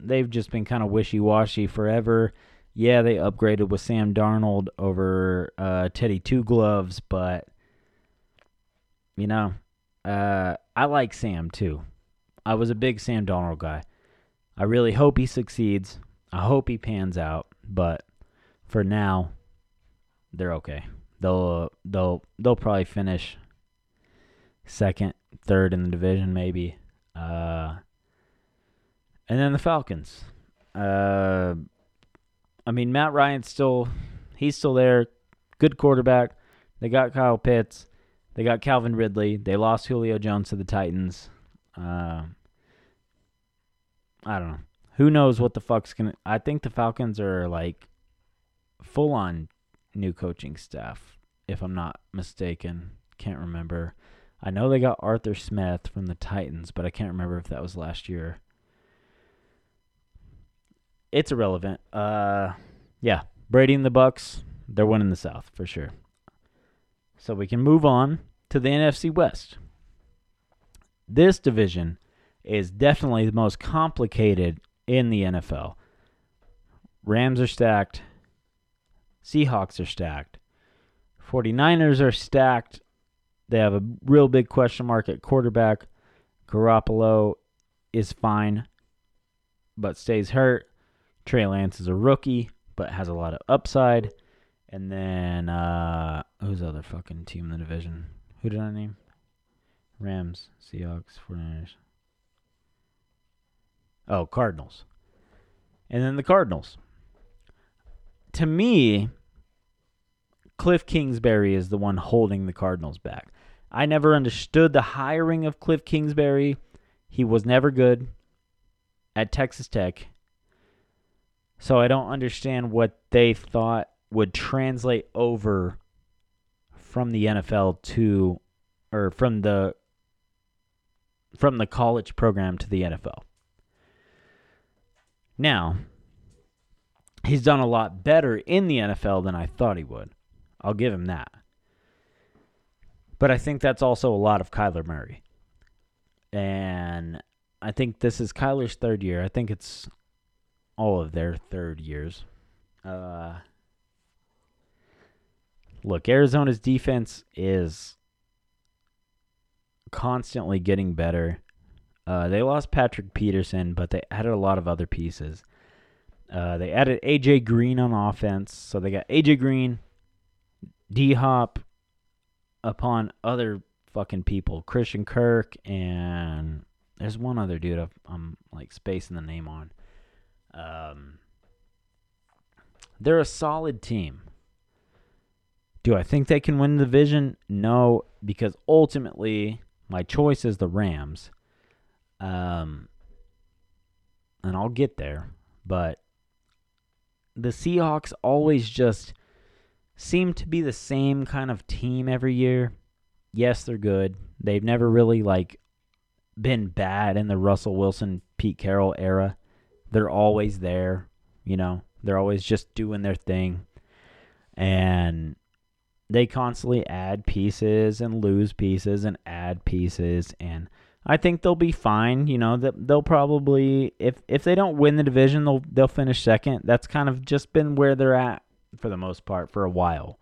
they've just been kind of wishy-washy forever. Yeah, they upgraded with Sam Darnold over uh, Teddy Two Gloves, but you know, uh, I like Sam too. I was a big Sam Darnold guy. I really hope he succeeds. I hope he pans out, but for now, they're okay. They'll they'll they'll probably finish second, third in the division, maybe. Uh, and then the Falcons. Uh, I mean, Matt Ryan's still he's still there. Good quarterback. They got Kyle Pitts. They got Calvin Ridley. They lost Julio Jones to the Titans. Uh, I don't know. Who knows what the fuck's gonna? I think the Falcons are like full on new coaching staff, if I'm not mistaken. Can't remember. I know they got Arthur Smith from the Titans, but I can't remember if that was last year. It's irrelevant. Uh, yeah, Brady and the Bucs, they're winning the South for sure. So we can move on to the NFC West. This division is definitely the most complicated in the NFL. Rams are stacked. Seahawks are stacked. 49ers are stacked. They have a real big question mark at quarterback. Garoppolo is fine, but stays hurt. Trey Lance is a rookie, but has a lot of upside. And then, uh, who's the other fucking team in the division? Who did I name? Rams, Seahawks, 49ers. Oh, Cardinals. And then the Cardinals. To me, Cliff Kingsbury is the one holding the Cardinals back. I never understood the hiring of Cliff Kingsbury. He was never good at Texas Tech. So I don't understand what they thought would translate over from the NFL to or from the from the college program to the NFL. Now, he's done a lot better in the NFL than I thought he would. I'll give him that. But I think that's also a lot of Kyler Murray. And I think this is Kyler's third year. I think it's all of their third years. Uh, look, Arizona's defense is constantly getting better. Uh, they lost Patrick Peterson, but they added a lot of other pieces. Uh, they added AJ Green on offense, so they got AJ Green, D Hop, upon other fucking people, Christian Kirk, and there's one other dude I've, I'm like spacing the name on. Um, they're a solid team. Do I think they can win the division? No, because ultimately my choice is the Rams. Um, and I'll get there, but the Seahawks always just seem to be the same kind of team every year. Yes, they're good. They've never really like been bad in the Russell Wilson, Pete Carroll era. They're always there, you know. They're always just doing their thing. And they constantly add pieces and lose pieces and add pieces and I think they'll be fine. You know that they'll probably if if they don't win the division, they'll they'll finish second. That's kind of just been where they're at for the most part for a while.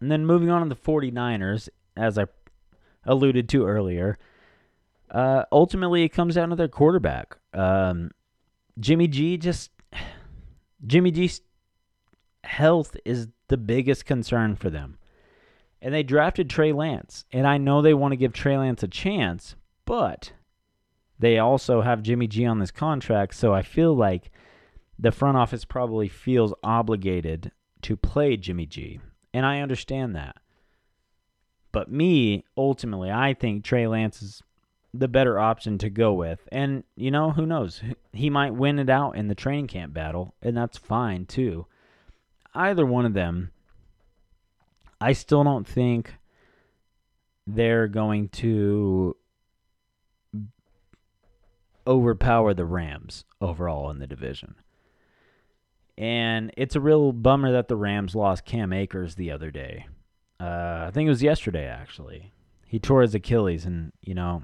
And then moving on to the 49ers, as I alluded to earlier, uh, ultimately it comes down to their quarterback. Um, Jimmy G just Jimmy G's health is the biggest concern for them and they drafted Trey Lance. And I know they want to give Trey Lance a chance, but they also have Jimmy G on this contract, so I feel like the front office probably feels obligated to play Jimmy G. And I understand that. But me, ultimately, I think Trey Lance is the better option to go with. And, you know, who knows? He might win it out in the training camp battle, and that's fine too. Either one of them I still don't think they're going to overpower the Rams overall in the division. And it's a real bummer that the Rams lost Cam Akers the other day. Uh, I think it was yesterday, actually. He tore his Achilles, and, you know,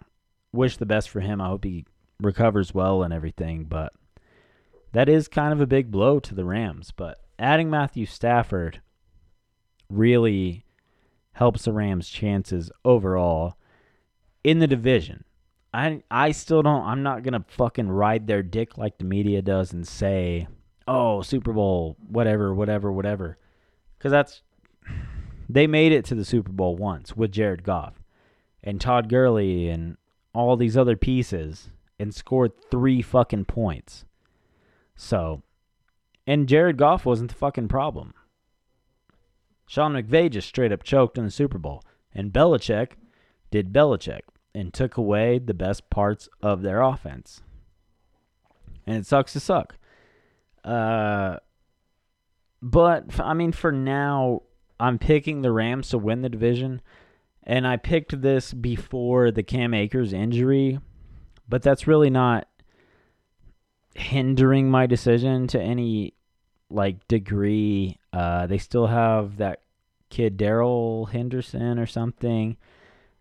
wish the best for him. I hope he recovers well and everything, but that is kind of a big blow to the Rams. But adding Matthew Stafford really helps the Rams' chances overall in the division. I I still don't I'm not to fucking ride their dick like the media does and say, "Oh, Super Bowl, whatever, whatever, whatever." Cuz that's they made it to the Super Bowl once with Jared Goff and Todd Gurley and all these other pieces and scored 3 fucking points. So, and Jared Goff wasn't the fucking problem. Sean McVay just straight up choked in the Super Bowl. And Belichick did Belichick and took away the best parts of their offense. And it sucks to suck. Uh, but, I mean, for now, I'm picking the Rams to win the division. And I picked this before the Cam Akers injury. But that's really not hindering my decision to any like degree. Uh, they still have that kid Darrell Henderson or something,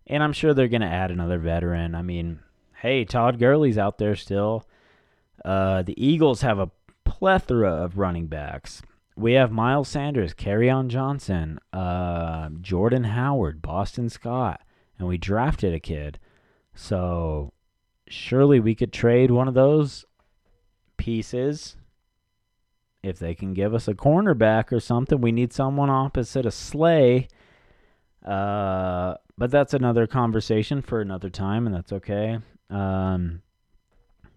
and I'm sure they're gonna add another veteran. I mean, hey, Todd Gurley's out there still. Uh, the Eagles have a plethora of running backs. We have Miles Sanders, on Johnson, uh, Jordan Howard, Boston Scott, and we drafted a kid. So surely we could trade one of those pieces if they can give us a cornerback or something, we need someone opposite a Slay. Uh, but that's another conversation for another time, and that's okay. Um,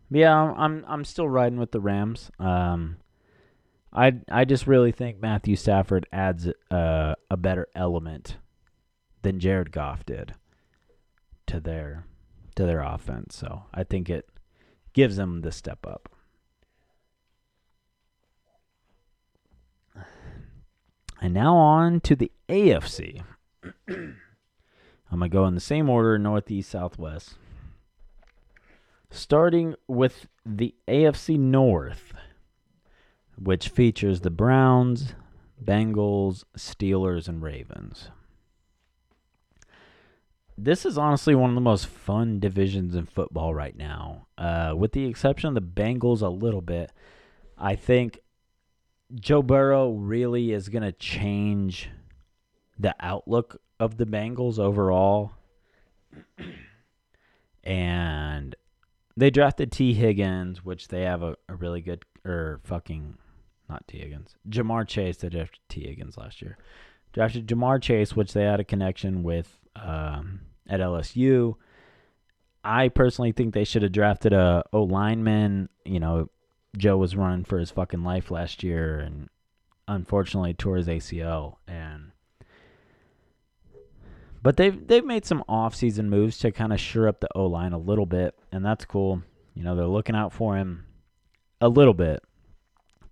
yeah, I'm I'm still riding with the Rams. Um, I I just really think Matthew Stafford adds uh, a better element than Jared Goff did to their to their offense. So I think it gives them the step up. And now on to the AFC. I'm to go in the same order Northeast, Southwest. Starting with the AFC North, which features the Browns, Bengals, Steelers, and Ravens. This is honestly one of the most fun divisions in football right now. Uh, with the exception of the Bengals a little bit, I think Joe Burrow really is going to change the outlook of the Bengals overall. and they drafted Tee Higgins, which they have a, a really good, or fucking, not Tee Higgins, Ja'Marr Chase. They drafted Tee Higgins last year. Drafted Ja'Marr Chase, which they had a connection with um, at LSU. I personally think they should have drafted a O lineman. You know, Joe was running for his fucking life last year, and unfortunately tore his ACL. And but they've they've made some offseason moves to kind of shore up the O line a little bit, and that's cool. You know, they're looking out for him a little bit.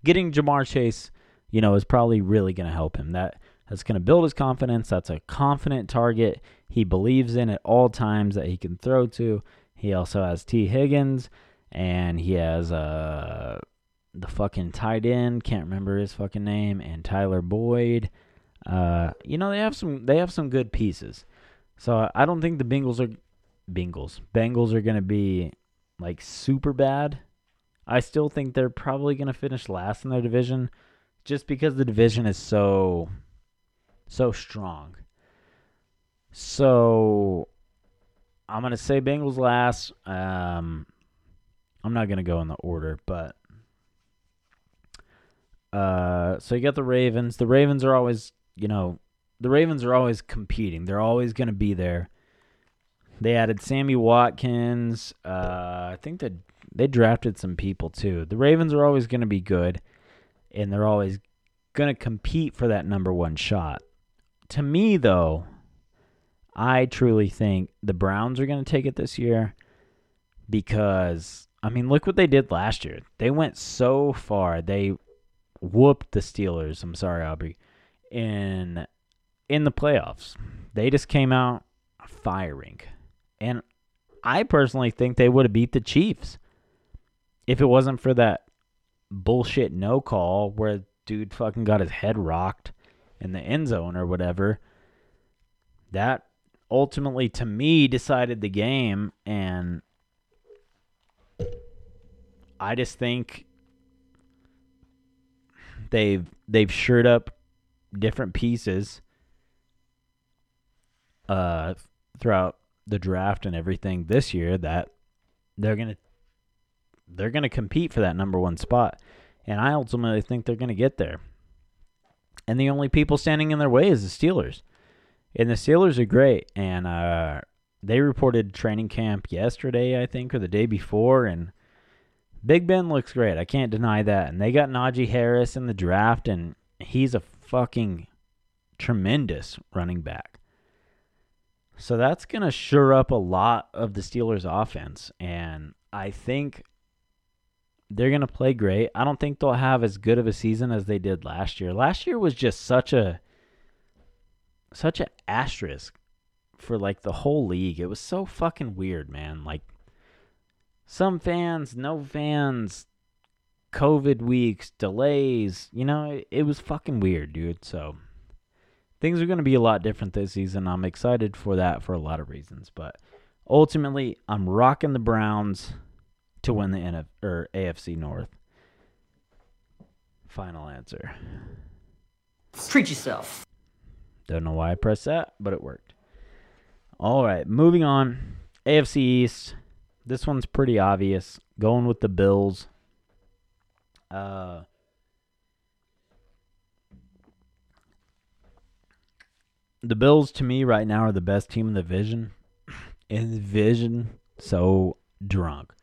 Getting Ja'Marr Chase, you know, is probably really going to help him. That that's going to build his confidence. That's a confident target he believes in at all times that he can throw to. He also has Tee Higgins, and he has uh the fucking tight end. Can't remember his fucking name. And Tyler Boyd. Uh, you know they have some they have some good pieces. So I don't think the Bengals are Bengals Bengals are going to be like super bad. I still think they're probably going to finish last in their division just because the division is so so strong. So I'm going to say Bengals last. Um I'm not going to go in the order, but uh so you got the Ravens. The Ravens are always, you know, the Ravens are always competing. They're always going to be there. They added Sammy Watkins. Uh, I think that they drafted some people too. The Ravens are always going to be good, and they're always going to compete for that number one shot. To me, though, I truly think the Browns are going to take it this year because, I mean, look what they did last year. They went so far. They whooped the Steelers. I'm sorry, Aubrey. In in the playoffs. They just came out firing. And I personally think they would have beat the Chiefs if it wasn't for that bullshit no call where dude fucking got his head rocked in the end zone or whatever. That ultimately to me decided the game and I just think they've they've shored up different pieces uh, throughout the draft and everything this year that they're gonna they're gonna compete for that number one spot, and I ultimately think they're gonna get there. And the only people standing in their way is the Steelers, and the Steelers are great, and uh, they reported training camp yesterday, I think, or the day before, and Big Ben looks great. I can't deny that. And they got Najee Harris in the draft, and he's a fucking tremendous running back. So that's going to sure up a lot of the Steelers' offense. And I think they're going to play great. I don't think they'll have as good of a season as they did last year. Last year was just such a such an asterisk for like the whole league. It was so fucking weird, man. Like some fans, no fans, COVID weeks, delays, you know, it, it was fucking weird, dude. So things are going to be a lot different this season. I'm excited for that for a lot of reasons, but ultimately, I'm rocking the Browns to win the NF or AFC North. Final answer. Treat yourself. Don't know why I pressed that, but it worked. All right, moving on. AFC East. This one's pretty obvious. Going with the Bills. Uh the Bills to me right now are the best team in the division. In the division, so drunk.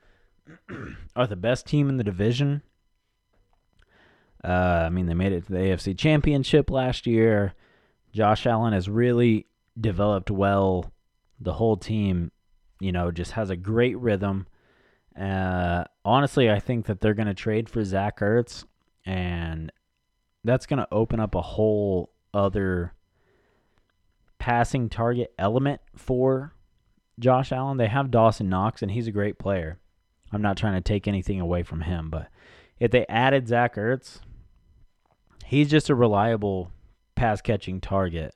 Are the best team in the division. Uh, I mean, they made it to the AFC Championship last year. Josh Allen has really developed well. The whole team, you know, just has a great rhythm. Uh, honestly, I think that they're going to trade for Zach Ertz, and that's going to open up a whole other passing target element for Josh Allen. They have Dawson Knox, and he's a great player. I'm not trying to take anything away from him, but if they added Zach Ertz, he's just a reliable pass catching target,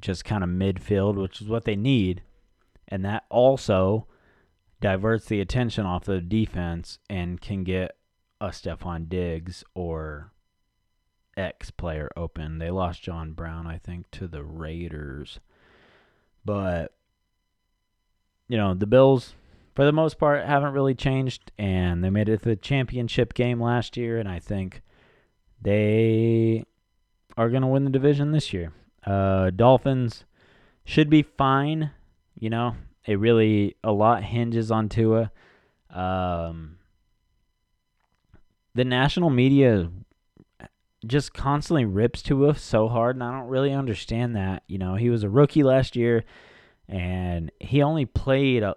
just kind of midfield, which is what they need. And that also diverts the attention off the defense and can get a Stefon Diggs or X player open. They lost John Brown, I think, to the Raiders. But you know, the Bills for the most part haven't really changed and they made it to the championship game last year and I think they are going to win the division this year. Uh Dolphins should be fine, you know. It really a lot hinges on Tua. Um the national media just constantly rips Tua so hard, and I don't really understand that. You know, he was a rookie last year, and he only played a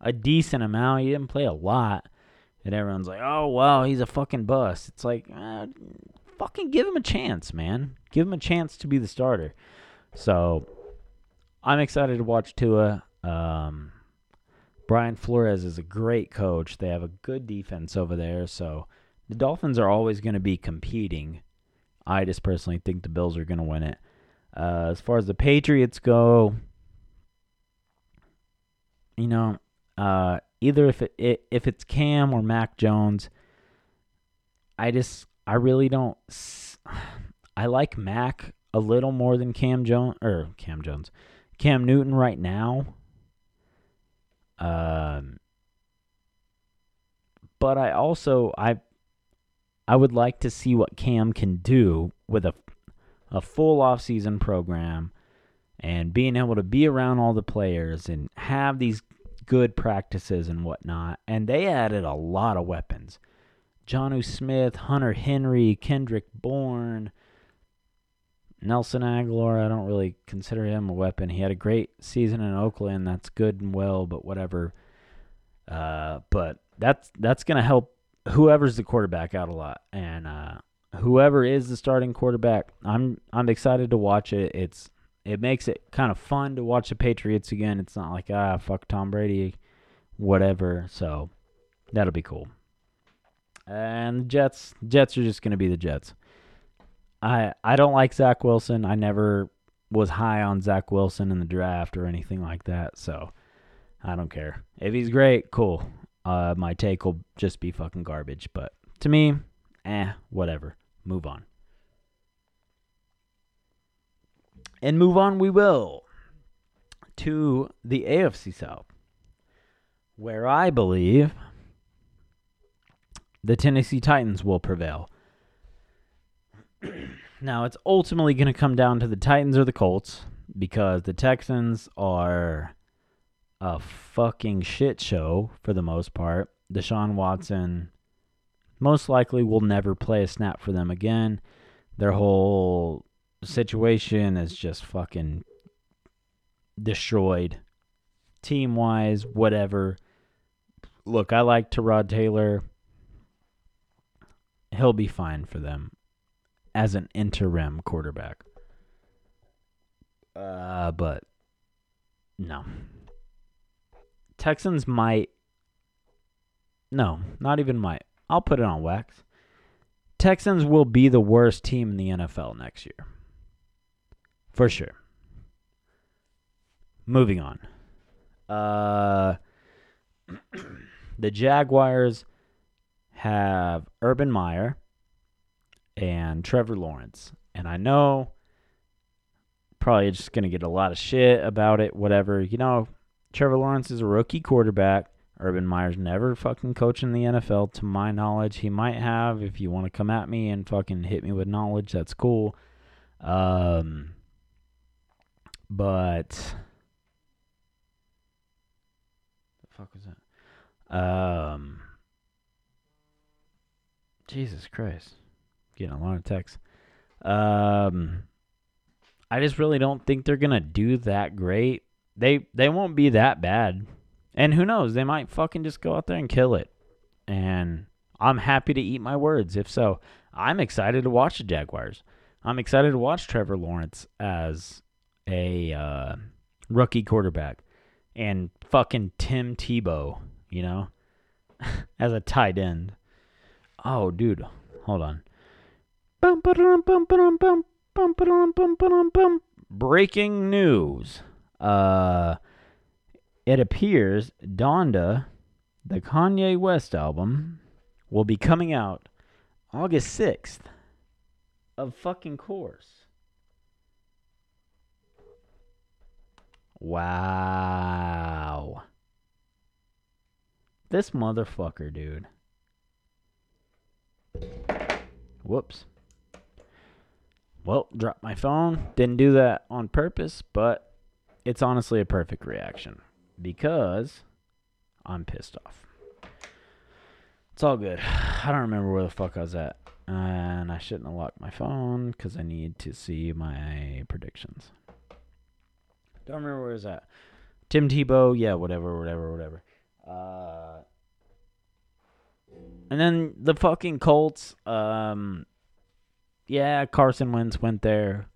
a decent amount. He didn't play a lot, and everyone's like, "Oh, wow, he's a fucking bust." It's like, uh, fucking give him a chance, man. Give him a chance to be the starter. So, I'm excited to watch Tua. Um, Brian Flores is a great coach. They have a good defense over there, so the Dolphins are always going to be competing. I just personally think the Bills are going to win it. Uh, as far as the Patriots go, you know, uh, either if it, if it's Cam or Mac Jones, I just I really don't. I like Mac a little more than Cam Jones or Cam Jones, Cam Newton right now. Um, but I also I I would like to see what Cam can do with a a full off-season program and being able to be around all the players and have these good practices and whatnot. And they added a lot of weapons. Jonnu Smith, Hunter Henry, Kendrick Bourne, Nelson Agholor. I don't really consider him a weapon. He had a great season in Oakland. That's good and well, but whatever. Uh, but that's that's gonna help whoever's the quarterback out a lot, and uh, whoever is the starting quarterback, I'm I'm excited to watch it. It's it makes it kind of fun to watch the Patriots again. It's not like ah fuck Tom Brady, whatever. So that'll be cool. And the Jets, Jets are just gonna be the Jets. I I don't like Zach Wilson. I never was high on Zach Wilson in the draft or anything like that. So I don't care. If he's great, cool. Uh, my take will just be fucking garbage. But to me, eh, whatever. Move on. And move on we will to the AFC South, where I believe the Tennessee Titans will prevail. now, it's ultimately going to come down to the Titans or the Colts because the Texans are a fucking shit show for the most part. Deshaun Watson most likely will never play a snap for them again. Their whole situation is just fucking destroyed. Team wise, whatever. Look, I like Tyrod Taylor. He'll be fine for them as an interim quarterback. Uh, but no. Texans might. No, not even might. I'll put it on wax. Texans will be the worst team in the NFL next year. For sure. Moving on. Uh, the Jaguars have Urban Meyer and Trevor Lawrence. And I know probably just going to get a lot of shit about it, whatever. You know, Trevor Lawrence is a rookie quarterback. Urban Meyer's never fucking coached in the NFL, to my knowledge. He might have. If you want to come at me and fucking hit me with knowledge, that's cool. Um, but the fuck was that? Um, Jesus Christ, getting a lot of texts. Um, I just really don't think they're gonna do that great. They they won't be that bad. And who knows? They might fucking just go out there and kill it. And I'm happy to eat my words. If so, I'm excited to watch the Jaguars. I'm excited to watch Trevor Lawrence as a uh, rookie quarterback and fucking Tim Tebow, you know, as a tight end. Oh, dude, hold on. Breaking news. Uh, it appears Donda, the Kanye West album, will be coming out August 6th of fucking course. Wow. This motherfucker, dude. Whoops. Well, dropped my phone. Didn't do that on purpose, but it's honestly a perfect reaction because I'm pissed off. It's all good. I don't remember where the fuck I was at. And I shouldn't have locked my phone because I need to see my predictions. Don't remember where it was at. Tim Tebow, yeah, whatever, whatever, whatever. Uh, and then the fucking Colts, um, yeah, Carson Wentz went there.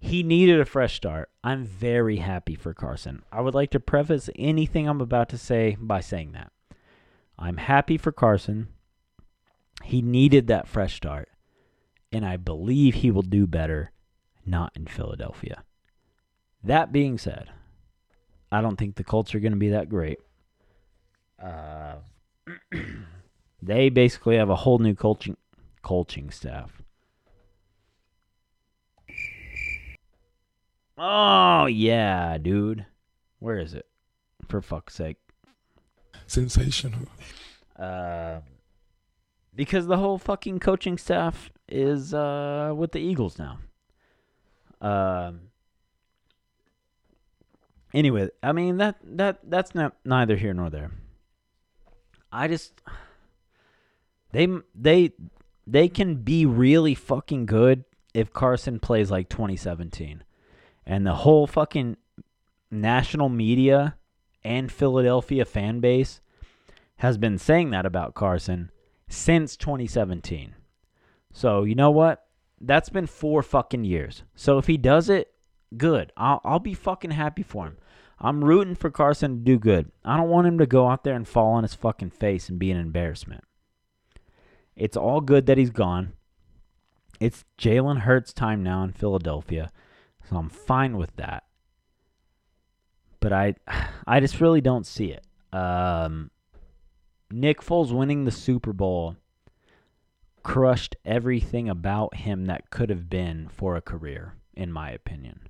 He needed a fresh start. I'm very happy for Carson. I would like to preface anything I'm about to say by saying that. I'm happy for Carson. He needed that fresh start. And I believe he will do better not in Philadelphia. That being said, I don't think the Colts are going to be that great. Uh, they basically have a whole new coaching coaching staff. Oh yeah, dude. Where is it? For fuck's sake. Sensational. Uh, because the whole fucking coaching staff is uh with the Eagles now. Um. Anyway, I mean that that that's not neither here nor there. I just they they they can be really fucking good if Carson plays like 2017. And the whole fucking national media and Philadelphia fan base has been saying that about Carson since 2017. So, you know what? That's been 4 fucking years. So if he does it, good. I'll I'll be fucking happy for him. I'm rooting for Carson to do good. I don't want him to go out there and fall on his fucking face and be an embarrassment. It's all good that he's gone. It's Jalen Hurts' time now in Philadelphia, so I'm fine with that. But I, I just really don't see it. Um, Nick Foles winning the Super Bowl crushed everything about him that could have been for a career, in my opinion.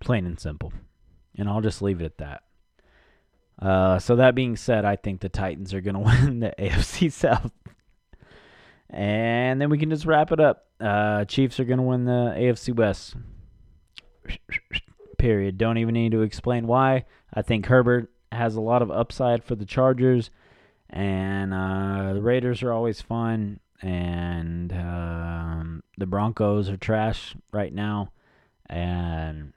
Plain and simple. And I'll just leave it at that. Uh, so that being said, I think the Titans are going to win the AFC South. And then we can just wrap it up. Uh, Chiefs are going to win the AFC West. Period. Don't even need to explain why. I think Herbert has a lot of upside for the Chargers. And uh, the Raiders are always fun. And um, the Broncos are trash right now. And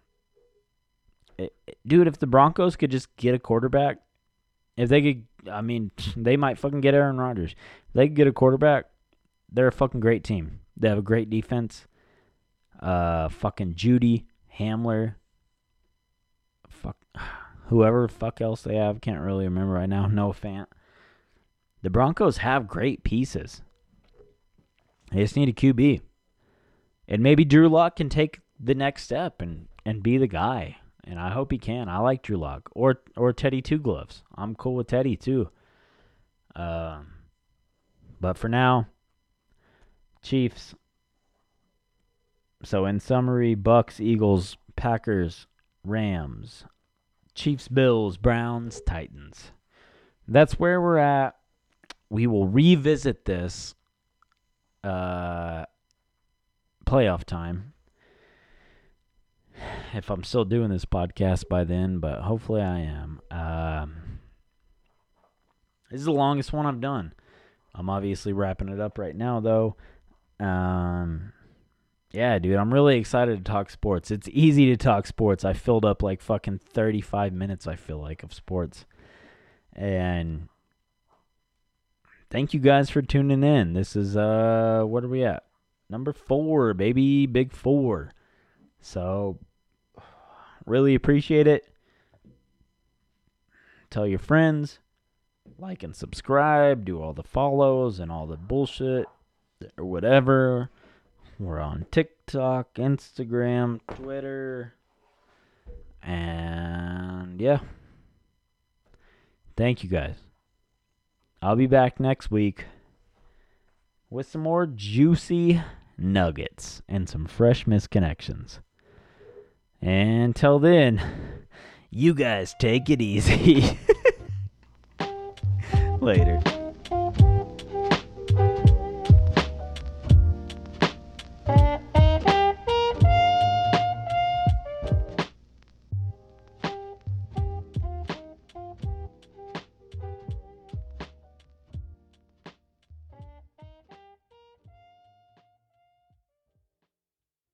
dude, if the Broncos could just get a quarterback, if they could, I mean, they might fucking get Aaron Rodgers. If they could get a quarterback, they're a fucking great team. They have a great defense. Uh, fucking Jeudy, Hamler, fuck, whoever fuck else they have, can't really remember right now. No fan. The Broncos have great pieces. They just need a QB. And maybe Drew Lock can take the next step and, and be the guy and I hope he can. I like Drew Lock or or Teddy Two Gloves. I'm cool with Teddy too. Um, but for now, Chiefs. So in summary, Bucs, Eagles, Packers, Rams, Chiefs, Bills, Browns, Titans. That's where we're at. We will revisit this uh, playoff time if I'm still doing this podcast by then, but hopefully I am. Um, this is the longest one I've done. I'm obviously wrapping it up right now, though. Um, yeah, dude, I'm really excited to talk sports. It's easy to talk sports. I filled up like fucking 35 minutes, I feel like, of sports. And thank you guys for tuning in. This is, uh, what are we at? Number four, baby, big four. So Really appreciate it. Tell your friends, like and subscribe, do all the follows and all the bullshit or whatever. We're on TikTok, Instagram, Twitter, and yeah. Thank you guys. I'll be back next week with some more juicy nuggets and some fresh missed connections. Until then, you guys take it easy. Later.